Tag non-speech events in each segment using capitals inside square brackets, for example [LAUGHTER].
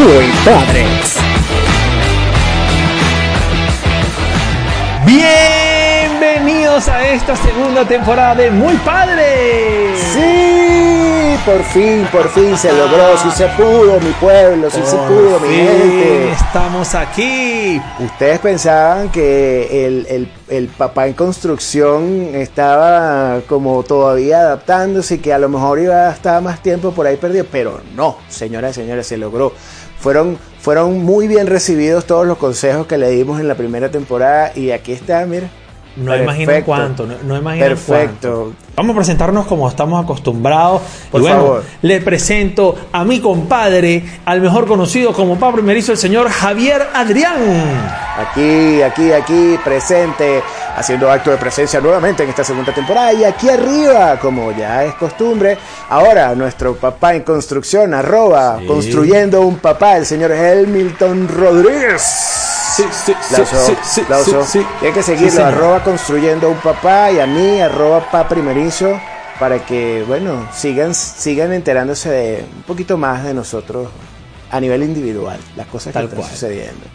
Muy Padres. Bienvenidos a esta segunda temporada de Muy Padres. Sí, por fin, por fin se logró, sí se pudo, mi pueblo, sí se pudo, mi gente. Estamos aquí. Ustedes pensaban que el, el- el papá en construcción estaba como todavía adaptándose y que a lo mejor iba a estar más tiempo por ahí perdido, pero no, señoras y señores, se logró. Fueron, fueron muy bien recibidos todos los consejos que le dimos en la primera temporada y aquí está, mira. No imagino cuánto, no, no imagino Perfecto. cuánto. Vamos a presentarnos como estamos acostumbrados. Por y bueno, favor. le presento a mi compadre, al mejor conocido como papá primerizo, el señor Javier Adrián. Aquí, aquí, aquí, presente, haciendo acto de presencia nuevamente en esta segunda temporada. Y aquí arriba, como ya es costumbre, ahora nuestro papá en construcción, arroba, Sí. construyendo un papá, el señor Helmilton Rodríguez. Sí, sí, Aplauso, aplauso. Tienen que seguirlo, arroba construyendo un papá y a mí, arroba pa primerizo, para que, bueno, sigan, sigan enterándose de un poquito más de nosotros a nivel individual, las cosas Tal que están cual. sucediendo.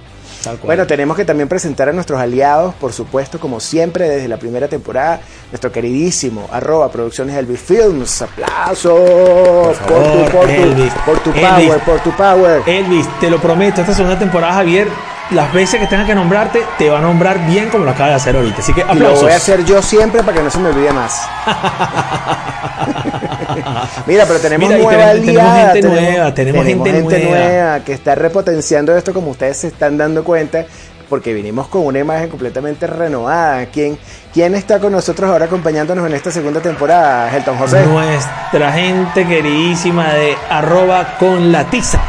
Tal cual. Bueno, tenemos que también presentar a nuestros aliados, por supuesto, como siempre, desde la primera temporada, nuestro queridísimo arroba producciones Elvis Films. Aplausos por, favor, tu, por, tu- Elvis. por tu Elvis. power, por tu power. Elvis, te lo prometo, esta segunda temporada, Javier, las veces que tenga que nombrarte, te va a nombrar bien como lo acaba de hacer ahorita. Así que Y lo aplausos. voy a hacer yo siempre para que no se me olvide más. [LAUGHS] Mira, pero tenemos Mira, nueva tenemos- tenemos aliada, gente nueva, tenemos gente nueva. que está repotenciando esto como ustedes se están dando cuenta, porque vinimos con una imagen completamente renovada. ¿Quién, quién está con nosotros ahora acompañándonos en esta segunda temporada? Helton José. Nuestra gente queridísima de arroba con la tiza.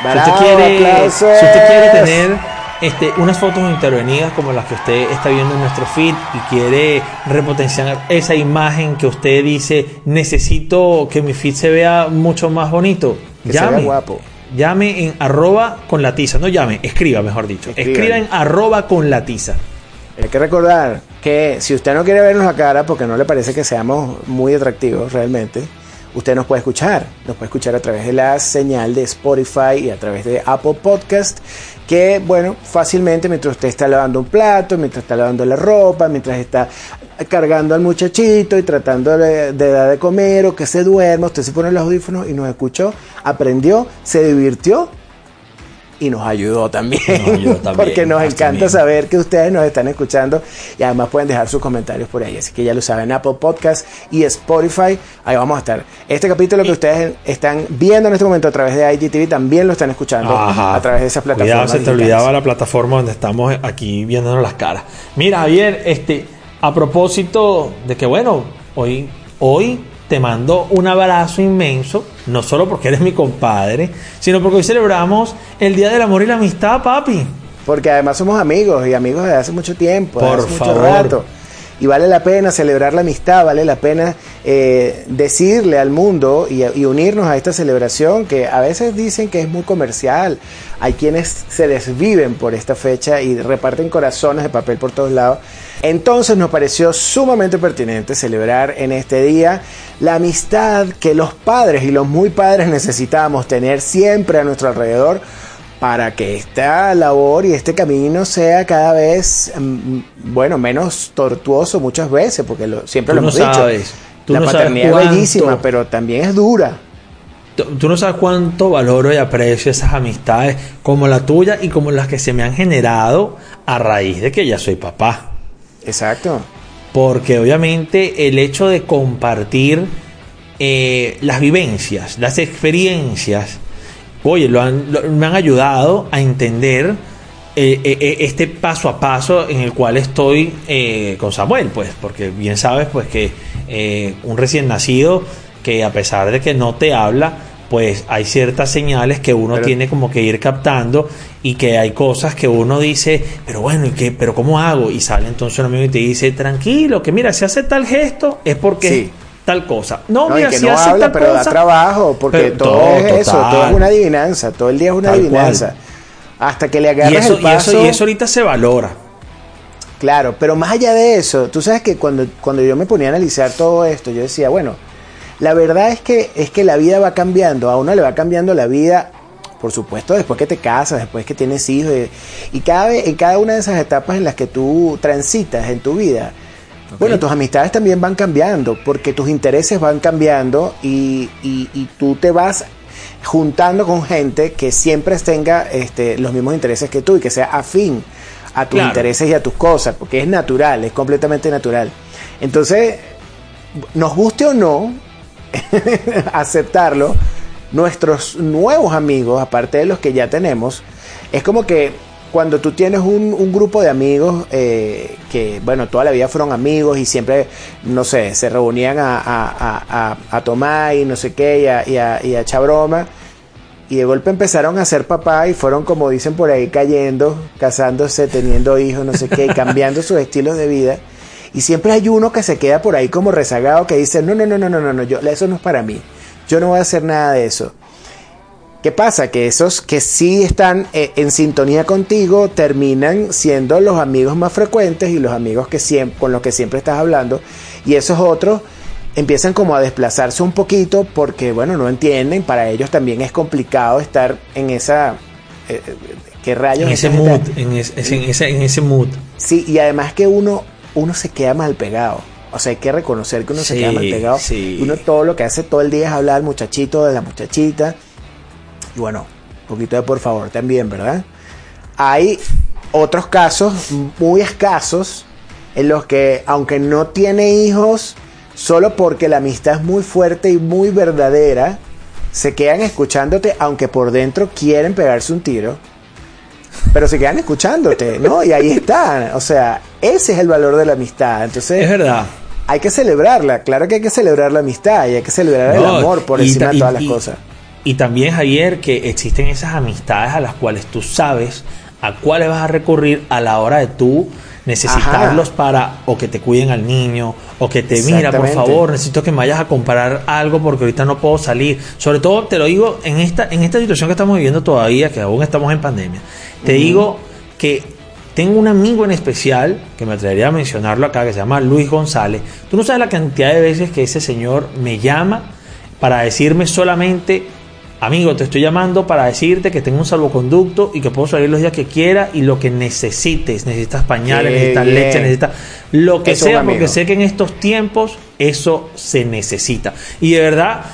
Si usted quiere, aplausos. si usted quiere tener este, unas fotos intervenidas como las que usted está viendo en nuestro feed y quiere repotenciar esa imagen que usted dice, necesito que mi feed se vea mucho más bonito, Que se llame. vea guapo. Llame en arroba con la tiza, no llame, escriba mejor dicho. Escriba en arroba con la tiza. Hay que recordar que si usted no quiere vernos la cara porque no le parece que seamos muy atractivos realmente, usted nos puede escuchar. Nos puede escuchar a través de la señal de Spotify y a través de Apple Podcast. Que, bueno, fácilmente mientras usted está lavando un plato, mientras está lavando la ropa, mientras está cargando al muchachito y tratando de, de dar de comer o que se duerma, usted se pone los audífonos y nos escuchó, aprendió, se divirtió y nos ayudó también. Nos ayudó [LAUGHS] también, porque nos encanta también. saber que ustedes nos están escuchando y además pueden dejar sus comentarios por ahí. Así que ya lo saben, Apple Podcast y Spotify. Ahí vamos a estar. Este capítulo que ustedes están viendo en este momento a través de IGTV también lo están escuchando Ajá. a través de esa plataforma. Cuidado, se te olvidaba la plataforma donde estamos aquí viéndonos las caras. Mira, Javier, este, a propósito de que, bueno, hoy, hoy te mando un abrazo inmenso, no solo porque eres mi compadre, sino porque hoy celebramos el Día del Amor y la Amistad, papi. Porque además somos amigos y amigos desde hace mucho tiempo, Por hace favor. mucho rato. Y vale la pena celebrar la amistad, vale la pena eh, decirle al mundo y, y unirnos a esta celebración que a veces dicen que es muy comercial. Hay quienes se desviven por esta fecha y reparten corazones de papel por todos lados. Entonces nos pareció sumamente pertinente celebrar en este día la amistad que los padres y los muy padres necesitamos tener siempre a nuestro alrededor para que esta labor y este camino sea cada vez, mm, bueno, menos tortuoso muchas veces, porque lo- siempre Tú lo no hemos dicho. sabes, tú la no paternidad es bellísima, pero también es dura. Tú tú no sabes cuánto valoro y aprecio esas amistades como la tuya y como las que se me han generado a raíz de que ya soy papá. Exacto. Porque obviamente el hecho de compartir eh, las vivencias, las experiencias, oye, lo han- lo- me han ayudado a entender eh, eh, eh, este paso a paso en el cual estoy eh, con Samuel, pues, porque bien sabes, pues, que un recién nacido que a pesar de que no te habla, pues hay ciertas señales que uno Pero- tiene como que ir captando y que hay cosas que uno dice, pero bueno, ¿y qué? ¿Pero cómo hago? Y sale entonces un amigo y te dice, tranquilo, que mira, si hace tal gesto es porque Sí. Tal cosa. No, No, mira, y que si no hace habla, tal pero da trabajo, porque Pero todo, todo, es eso, todo es una adivinanza, todo el día es una Tal adivinanza. Hasta que le Y agarras eso, el y, paso. eso, y eso ahorita se valora. Claro, pero más allá de eso, tú sabes que cuando, cuando yo me ponía a analizar todo esto, yo decía, bueno, la verdad es que, es que la vida va cambiando, a uno le va cambiando la vida por supuesto, después que te casas, después que tienes hijos. Y, cada vez, en cada una de esas etapas en las que tú transitas en tu vida, bueno, tus amistades también van cambiando, porque tus intereses van cambiando y, y, tú te vas juntando con gente que siempre tenga este, los mismos intereses que tú y que sea afín a tus intereses y a tus cosas, porque es natural, es completamente natural. Entonces, nos guste o no [LAUGHS] aceptarlo, nuestros nuevos amigos, aparte de los que ya tenemos, es como que cuando tú tienes un, grupo de amigos eh, que, bueno, toda la vida fueron amigos y siempre, no sé, se reunían a, a, a, tomar y no sé qué, y a, y a, y a echar broma, y de golpe empezaron a ser papá y fueron, como dicen por ahí, cayendo, casándose, teniendo hijos, no sé qué, y cambiando sus estilos de vida. Y siempre hay uno que se queda por ahí como rezagado que dice, no, no, no, no, no, no, no, yo, eso no es para mí. Yo no voy a hacer nada de eso. ¿Qué pasa? Que esos que sí están eh, en sintonía contigo terminan siendo los amigos más frecuentes y los amigos que siempre, con los que siempre estás hablando. Y esos otros empiezan como a desplazarse un poquito porque, bueno, no entienden. Para ellos también es complicado estar en esa... Eh, eh, ¿Qué rayos? En ese mood, en, ese, en ese mood. Sí, y además que uno uno se queda mal pegado. O sea, hay que reconocer que uno se queda mal pegado. Uno todo lo que hace todo el día es hablar al muchachito, de la muchachita. Y bueno, un poquito de por favor también, ¿verdad? Hay otros casos muy escasos en los que, aunque no tiene hijos, solo porque la amistad es muy fuerte y muy verdadera, se quedan escuchándote, aunque por dentro quieren pegarse un tiro pero se quedan escuchándote, ¿no? Y ahí están. O sea, ese es el valor de la amistad. Entonces, es verdad. Hay que celebrarla. Claro que hay que celebrar la amistad y hay que celebrar el amor por encima de todas las cosas. Y también, Javier, que existen esas amistades a las cuales tú sabes a cuáles vas a recurrir a la hora de tú necesitarlos para o que te cuiden al niño o que te mira por favor necesito que me vayas a comprar algo porque ahorita no puedo salir sobre todo te lo digo en esta en esta situación que estamos viviendo todavía que aún estamos en pandemia te digo que tengo un amigo en especial, que me atrevería a mencionarlo acá, que se llama Luis González. Tú no sabes la cantidad de veces que ese señor me llama para decirme solamente, amigo, te estoy llamando para decirte que tengo un salvoconducto y que puedo salir los días que quiera y lo que necesites. Necesitas pañales, necesitas leche, necesitas lo que sea, porque sé que en estos tiempos eso se necesita. Y de verdad,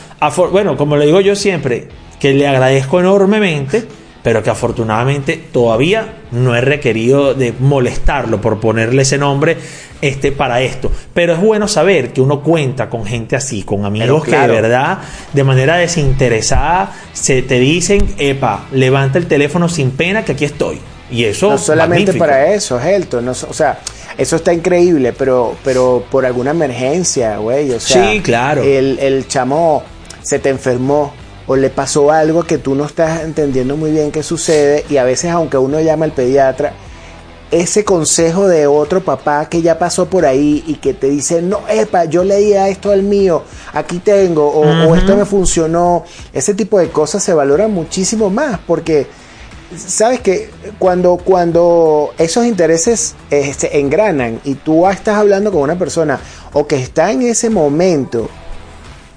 bueno, como le digo yo siempre, que le agradezco enormemente pero que afortunadamente todavía no he requerido de molestarlo por ponerle ese nombre este, para esto. Pero es bueno saber que uno cuenta con gente así, con amigos que de verdad, de manera desinteresada, se te dicen, epa, levanta el teléfono sin pena que aquí estoy. Y eso... No solamente para eso, Helton, o sea... Eso está increíble, pero, pero por alguna emergencia, güey. O sea, sí, claro. El, el chamo se te enfermó, o le pasó algo que tú no estás entendiendo muy bien qué sucede y a veces aunque uno llama al pediatra, ese consejo de otro papá que ya pasó por ahí y que te dice, no, epa, yo leía esto al mío, aquí tengo, o, esto me funcionó, ese tipo de cosas se valoran muchísimo más porque sabes que cuando, cuando esos intereses este, engranan y tú estás hablando con una persona o que está en ese momento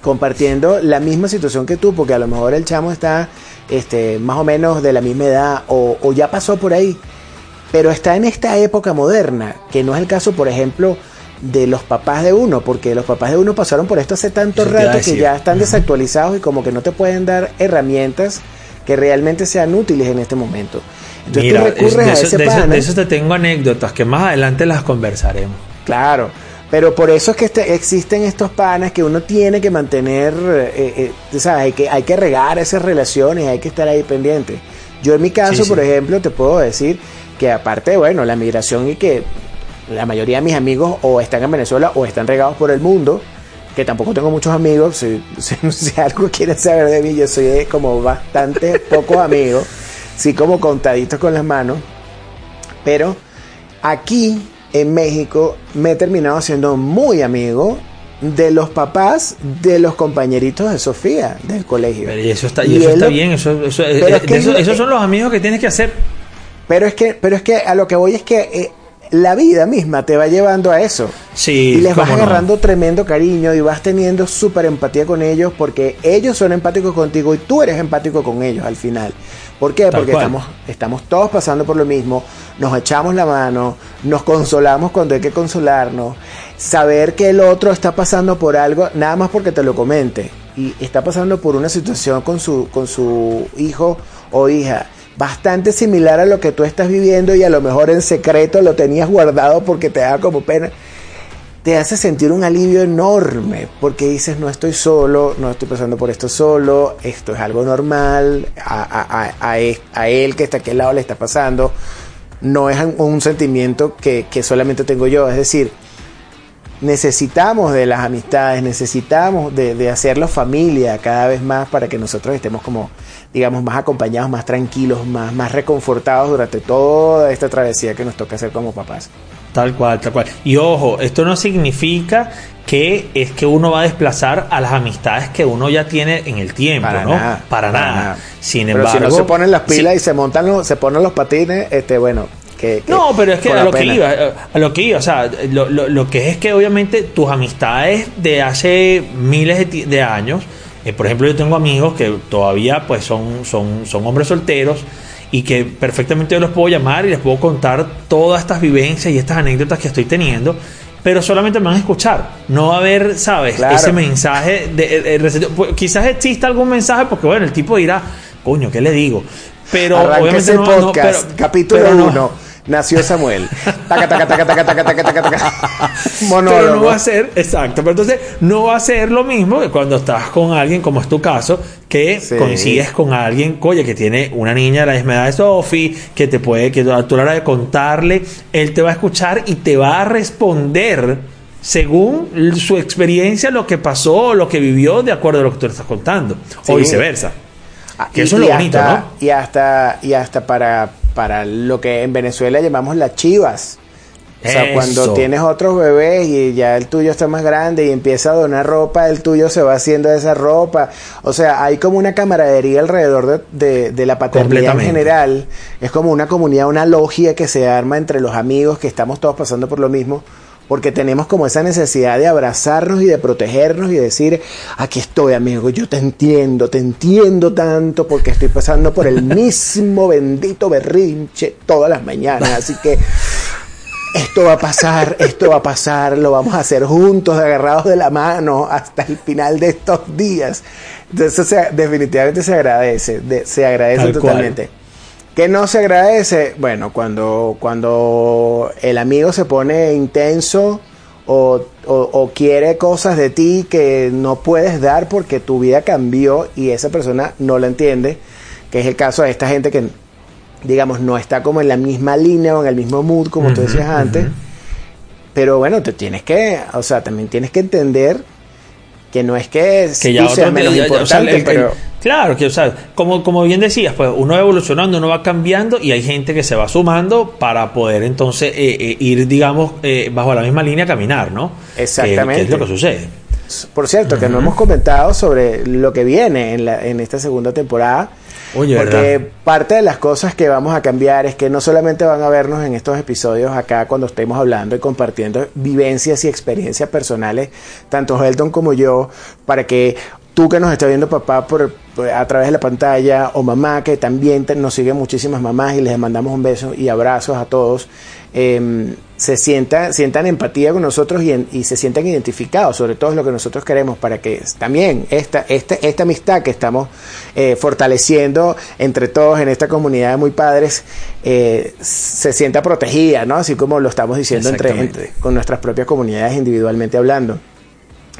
compartiendo la misma situación que tú, porque a lo mejor el chamo está este, más o menos de la misma edad o, ya pasó por ahí, pero está en esta época moderna, que no es el caso, por ejemplo, de los papás de uno, porque los papás de uno pasaron por esto hace tanto rato que ya están desactualizados y como que no te pueden dar herramientas que realmente sean útiles en este momento. Entonces tú recurres a ese de eso te tengo anécdotas que más adelante las conversaremos. Claro. Pero por eso es que este, existen estos panas que uno tiene que mantener, eh, eh, ¿sabes? Hay que, hay que regar esas relaciones, hay que estar ahí pendiente. Yo en mi caso, por ejemplo, te puedo decir que aparte, bueno, la migración y que la mayoría de mis amigos o están en Venezuela o están regados por el mundo, que tampoco tengo muchos amigos, si, [LAUGHS] si, algo quieren saber de mí, yo soy como bastante [LAUGHS] pocos amigos, sí como contaditos con las manos, pero aquí en México me he terminado siendo muy amigo de los papás de los compañeritos de Sofía del colegio. y eso está, bien, eso, eso, esos son los amigos que tienes que hacer. Pero es que, pero es que a lo que voy es que eh, la vida misma te va llevando a eso. Sí, y les vas no. agarrando tremendo cariño y vas teniendo súper empatía con ellos porque ellos son empáticos contigo y tú eres empático con ellos al final. ¿Por qué? Tal Porque cual. estamos, estamos todos pasando por lo mismo, nos echamos la mano, nos consolamos cuando hay que consolarnos, saber que el otro está pasando por algo, nada más porque te lo comente, y está pasando por una situación con su, con su hijo o hija bastante similar a lo que tú estás viviendo y a lo mejor en secreto lo tenías guardado porque te da como pena. Te hace sentir un alivio enorme porque dices no estoy solo, no estoy pasando por esto solo, esto es algo normal, a, a- a- a él que está aquí al lado le está pasando, no es un, sentimiento que, que solamente tengo yo, es decir, necesitamos de las amistades, necesitamos de, de hacerlo familia cada vez más para que nosotros estemos como, digamos, más acompañados, más tranquilos, más, más reconfortados durante toda esta travesía que nos toca hacer como papás. Tal cual, tal cual. Y ojo, esto no significa que es que uno va a desplazar a las amistades que uno ya tiene en el tiempo, Para ¿no? nada, para, para nada. nada. Sin Pero embargo, si no se ponen las pilas y se montan los, se ponen los patines, este bueno, que, que- No, pero es que a lo que iba, eh, a lo que iba, o sea, lo, lo- lo que es que obviamente tus amistades de hace miles de, años, eh, por ejemplo, yo tengo amigos que todavía pues son, son, son hombres solteros y que perfectamente yo los puedo llamar y les puedo contar todas estas vivencias y estas anécdotas que estoy teniendo. Pero solamente me van a escuchar. No va a haber, ¿sabes? Claro. Ese mensaje de, eh. Pues, quizás exista algún mensaje porque, bueno, el tipo dirá, coño, ¿qué le digo? Pero obviamente no, no, podcast, pero- capítulo pero no. 1. Nació Samuel. Taca, taca, taca, taca, taca, taca, taca, taca. [LAUGHS] Pero Monólogo. no va a ser, exacto, pero entonces no va a ser lo mismo que cuando estás con alguien, como es tu caso, que Sí. coincides con alguien, oye, que tiene una niña de la misma edad de Sofi, que te puede, que a tu hora de contarle, él te va a escuchar y te va a responder según su experiencia, lo que pasó, lo que vivió, de acuerdo a lo que tú le estás contando, Sí. o viceversa. Ah, Que y- eso es lo bonito, hasta- ¿no? Y hasta, y hasta para, para lo que en Venezuela llamamos las chivas. O sea, Eso. cuando tienes otros bebés y ya el tuyo está más grande y empieza a donar ropa, el tuyo se va haciendo esa ropa. O sea, hay como una camaradería alrededor de, de- de la paternidad en general. Es como una comunidad, una logia que se arma entre los amigos que estamos todos pasando por lo mismo. Porque tenemos como esa necesidad de abrazarnos y de protegernos y decir, aquí estoy amigo, yo te entiendo, te entiendo tanto porque estoy pasando por el [LAUGHS] mismo bendito berrinche todas las mañanas. Así que esto va a pasar, esto va a pasar, lo vamos a hacer juntos, agarrados de la mano hasta el final de estos días. Entonces, definitivamente se agradece, de- se agradece Tal cual. ¿Qué no se agradece? Bueno, cuando, cuando el amigo se pone intenso o, o- o quiere cosas de ti que no puedes dar porque tu vida cambió y esa persona no la entiende, que es el caso de esta gente que, digamos, no está como en la misma línea o en el mismo mood como tú Ujú, decías antes. Pero bueno, te tienes que, o sea, también tienes que entender que no es que, que ya tú seas menos ya- ya- o sea, importante, el- el- pero... claro que o sea como como bien decías pues uno va evolucionando uno va cambiando y hay gente que se va sumando para poder entonces eh, eh, ir digamos eh, bajo la misma línea a caminar no Exactamente. que es lo que sucede Por cierto, que no hemos comentado sobre lo que viene en, la, en esta segunda temporada. Oye, porque ¿verdad? parte de las cosas que vamos a cambiar es que no solamente van a vernos en estos episodios acá cuando estemos hablando y compartiendo vivencias y experiencias personales, tanto Helton como yo, para que tú que nos estás viendo papá por, por- a través de la pantalla o mamá que también te- nos siguen muchísimas mamás y les mandamos un beso y abrazos a todos em, se sienta, sientan empatía con nosotros y, en- y se sientan identificados, sobre todo es lo que nosotros queremos, para que también esta, esta, esta amistad que estamos eh, fortaleciendo entre todos en esta comunidad de muy padres eh, se sienta protegida, ¿no? Así como lo estamos diciendo entre, entre- con nuestras propias comunidades individualmente hablando.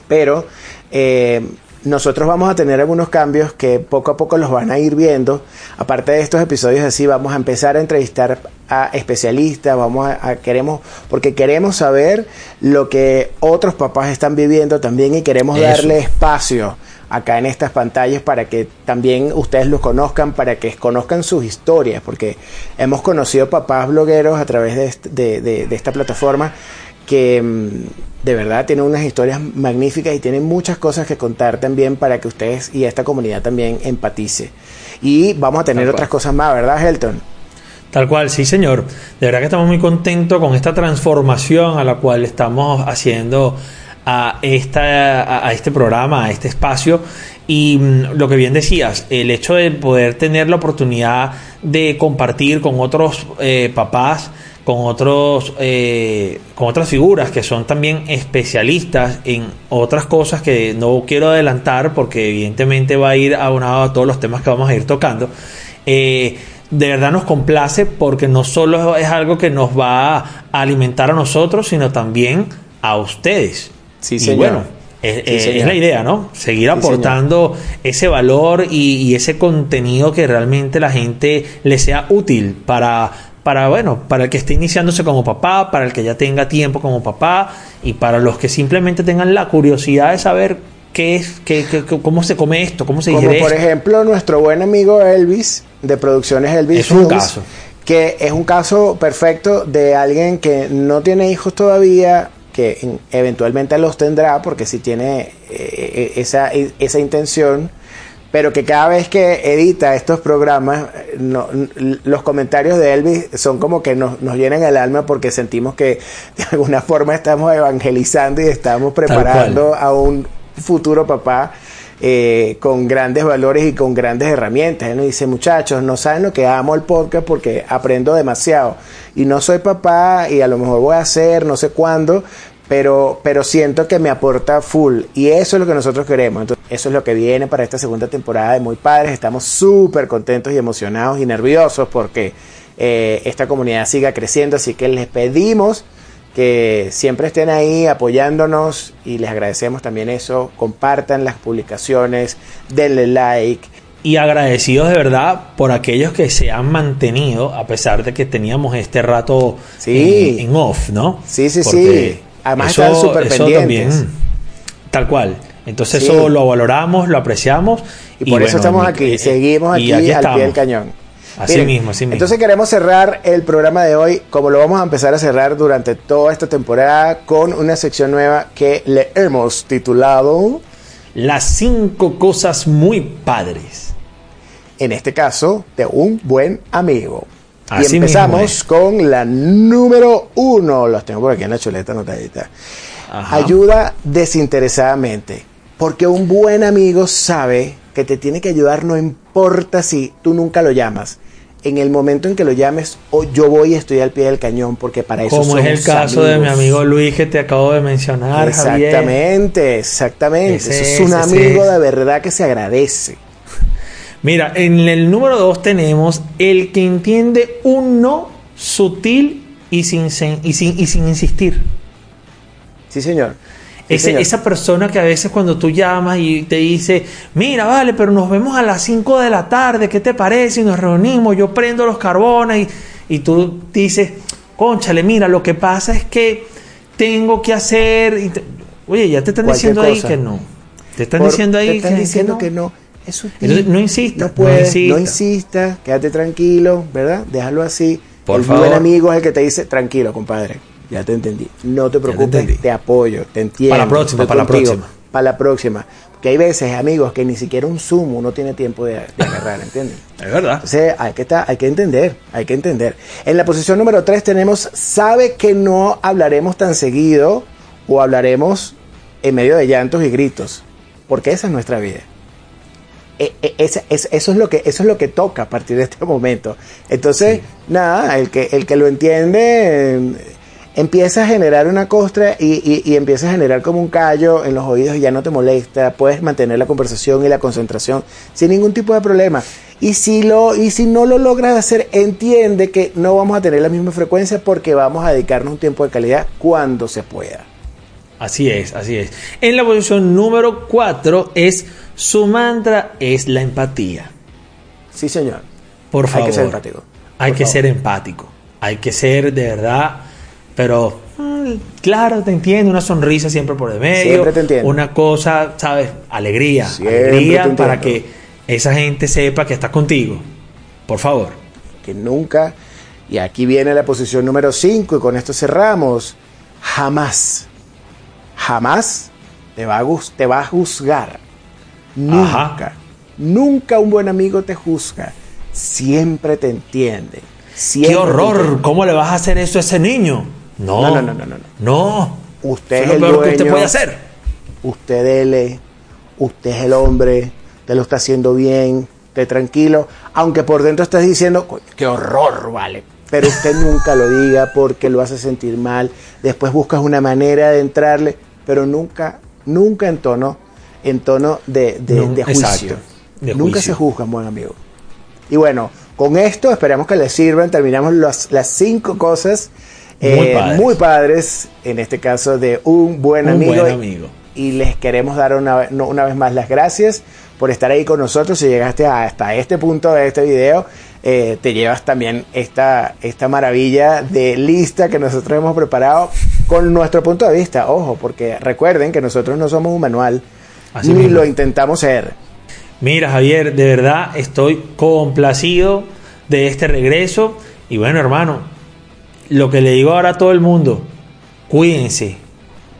Pero eh, nosotros vamos a tener algunos cambios que poco a poco los van a ir viendo. Aparte de estos episodios así, vamos a empezar a entrevistar a especialistas, vamos a, a- queremos, porque queremos saber lo que otros papás están viviendo también y queremos Eso. darle espacio acá en estas pantallas para que también ustedes los conozcan, para que conozcan sus historias, porque hemos conocido papás blogueros a través de, est- de- de- de esta plataforma que mm, de verdad tienen unas historias magníficas y tienen muchas cosas que contar también para que ustedes y esta comunidad también empatice. Y vamos a tener Tal cual. otras cosas más, ¿verdad, Helton? Tal cual, sí, señor. De verdad que estamos muy contentos con esta transformación a la cual estamos haciendo a, esta, a este programa, a este espacio. Y mm, lo que bien decías, el hecho de poder tener la oportunidad de compartir con otros eh, papás, con otros eh, con otras figuras que son también especialistas en otras cosas que no quiero adelantar porque evidentemente va a ir aunado a todos los temas que vamos a ir tocando. Eh, de verdad nos complace porque no solo es algo que nos va a alimentar a nosotros, sino también a ustedes. Sí, y señor. bueno, es, Sí, es señor. la idea, ¿no? Seguir Sí, aportando ese valor y, y ese contenido que realmente la gente le sea útil para, para, bueno, para el que esté iniciándose como papá, para el que ya tenga tiempo como papá y para los que simplemente tengan la curiosidad de saber qué es, qué, cómo se come esto, cómo se Como por esto. ejemplo nuestro buen amigo Elvis de Producciones Elvis Es un Films, caso. que es un caso perfecto de alguien que no tiene hijos todavía, que en- eventualmente los tendrá porque si tiene eh, esa, esa intención, pero que cada vez que edita estos programas, eh, no- los comentarios de Elvis son como que nos, nos llenan el alma porque sentimos que [LAUGHS] de alguna forma estamos evangelizando y estamos preparando a un futuro papá eh, con grandes valores y con grandes herramientas. Él nos dice, muchachos, no saben lo que amo el podcast porque aprendo demasiado. Y no soy papá y a lo mejor voy a hacer, no sé cuándo, pero, pero siento que me aporta full. Y eso es lo que nosotros queremos. Entonces, eso es lo que viene para esta segunda temporada de Muy Padres. Estamos súper contentos y emocionados y nerviosos porque eh, esta comunidad siga creciendo. Así que les pedimos que siempre estén ahí apoyándonos y les agradecemos también eso. Compartan las publicaciones, denle like. Y agradecidos de verdad por aquellos que se han mantenido a pesar de que teníamos este rato Sí. en, en off, ¿no? Sí, sí, Porque sí. Además están súper pendientes. también, tal cual. Entonces Sí. eso lo valoramos, lo apreciamos. Y por eso bueno, estamos aquí, eh, seguimos y aquí, al estamos. pie del cañón. Así Miren, mismo, así mismo. Entonces queremos cerrar el programa de hoy, como lo vamos a empezar a cerrar durante toda esta temporada, con una sección nueva que le hemos titulado, Las cinco cosas muy padres. en este caso, de un buen amigo. Así y empezamos con la número uno. Los tengo por aquí en la chuleta anotadita. Ajá. Ayuda desinteresadamente. Porque un buen amigo sabe que te tiene que ayudar, no importa si tú nunca lo llamas. En el momento en que lo llames, o yo voy y estoy al pie del cañón, porque para eso Como es el caso de mi amigo Luis que te acabo de mencionar, Javier. Exactamente, exactamente. Ese Eso es un amigo es. de verdad que se agradece. Mira, en el número dos tenemos el que entiende un no sutil y sin, y sin, y sin insistir. Sí, señor. Ese- esa persona que a veces cuando tú llamas y te dice, mira, vale, pero nos vemos a las 5 de la tarde, ¿qué te parece? Y nos reunimos, yo prendo los carbones y, y tú dices, conchale, mira, lo que pasa es que tengo que hacer... y te- Oye, ya te están diciendo ahí que no. Te están Por- diciendo ahí te están que, diciendo que que no. Es sutil. Entonces, no insista, No no puedes, insista. no insista, quédate tranquilo, ¿verdad? Déjalo así. Por el favor. buen amigo es el que te dice, tranquilo, compadre, ya te entendí. No te preocupes, te, apoyo, te entiendo. Para la próxima, para la próxima. Para la próxima. Porque hay veces, amigos, que ni siquiera un zoom uno tiene tiempo de, de agarrar, ¿entiendes? [LAUGHS] Es verdad. Entonces hay que, estar- hay que entender, hay que entender. En la posición número 3 tenemos, sabe que no hablaremos tan seguido o hablaremos en medio de llantos y gritos, porque esa es nuestra vida. E- e- esa- es- eso, es lo que, eso es lo que toca a partir de este momento. Entonces, nada, el que, el que lo entiende empieza a generar una costra y, y- y empieza a generar como un callo en los oídos y ya no te molesta, puedes mantener la conversación y la concentración sin ningún tipo de problema. Y si, lo, y si no lo logras hacer, entiende que no vamos a tener la misma frecuencia porque vamos a dedicarnos un tiempo de calidad cuando se pueda. Así es, así es. En la posición número 4 es su mantra es la empatía. Sí, señor. Por Hay favor. que ser empático. Hay Por que favor. ser empático. Hay que ser de verdad, pero claro, te entiendo, una sonrisa siempre por el medio. Siempre te entiendo. Una cosa, ¿sabes? Alegría. Siempre alegría para que esa gente sepa que está contigo. Por favor. que nunca, y aquí viene la posición número 5 y con esto cerramos, jamás, jamás te va a, te va a juzgar. Nunca, Ajá. nunca un buen amigo te juzga, siempre te entiende. Qué horror, ¿cómo le vas a hacer eso a ese niño? No, no, no, no, no. No. Usted es, lo peor que usted puede hacer. Usted dele, usted es el hombre, te lo está haciendo bien, te tranquilo, aunque por dentro estás diciendo, qué horror, vale. Pero usted [LAUGHS] nunca lo diga porque lo hace sentir mal. Después buscas una manera de entrarle, pero nunca, nunca en tono, en tono de, de, juicio. nunca se juzga, buen amigo. Y bueno, con esto esperamos que les sirvan. Terminamos las cinco cosas eh, muy, padres. en este caso de un buen amigo. Y les queremos dar una, una, vez más las gracias por estar ahí con nosotros. Si llegaste hasta este punto de este video, eh, te llevas también esta, esta maravilla de lista que nosotros hemos preparado con nuestro punto de vista. Ojo, porque recuerden que nosotros no somos un manual, ni lo intentamos ser. Mira, Javier, de verdad estoy complacido de este regreso. Y bueno, hermano, lo que le digo ahora a todo el mundo, cuídense,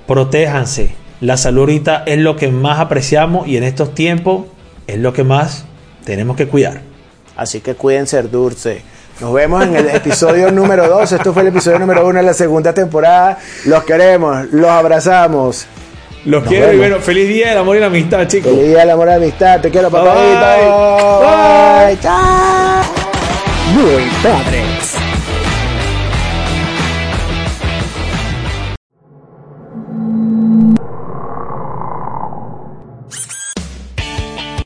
protéjanse. La salud ahorita es lo que más apreciamos y en estos tiempos es lo que más tenemos que cuidar. Así que cuídense, dulce. Nos vemos en el [LAUGHS] episodio número 2. Esto fue el episodio número 1 de la segunda temporada. Los queremos, los abrazamos. Los quiero y bueno, feliz día del amor y la amistad, chicos. Feliz día del amor y la amistad. Te quiero, papá. Bye. Bye. Chao. Muy padre.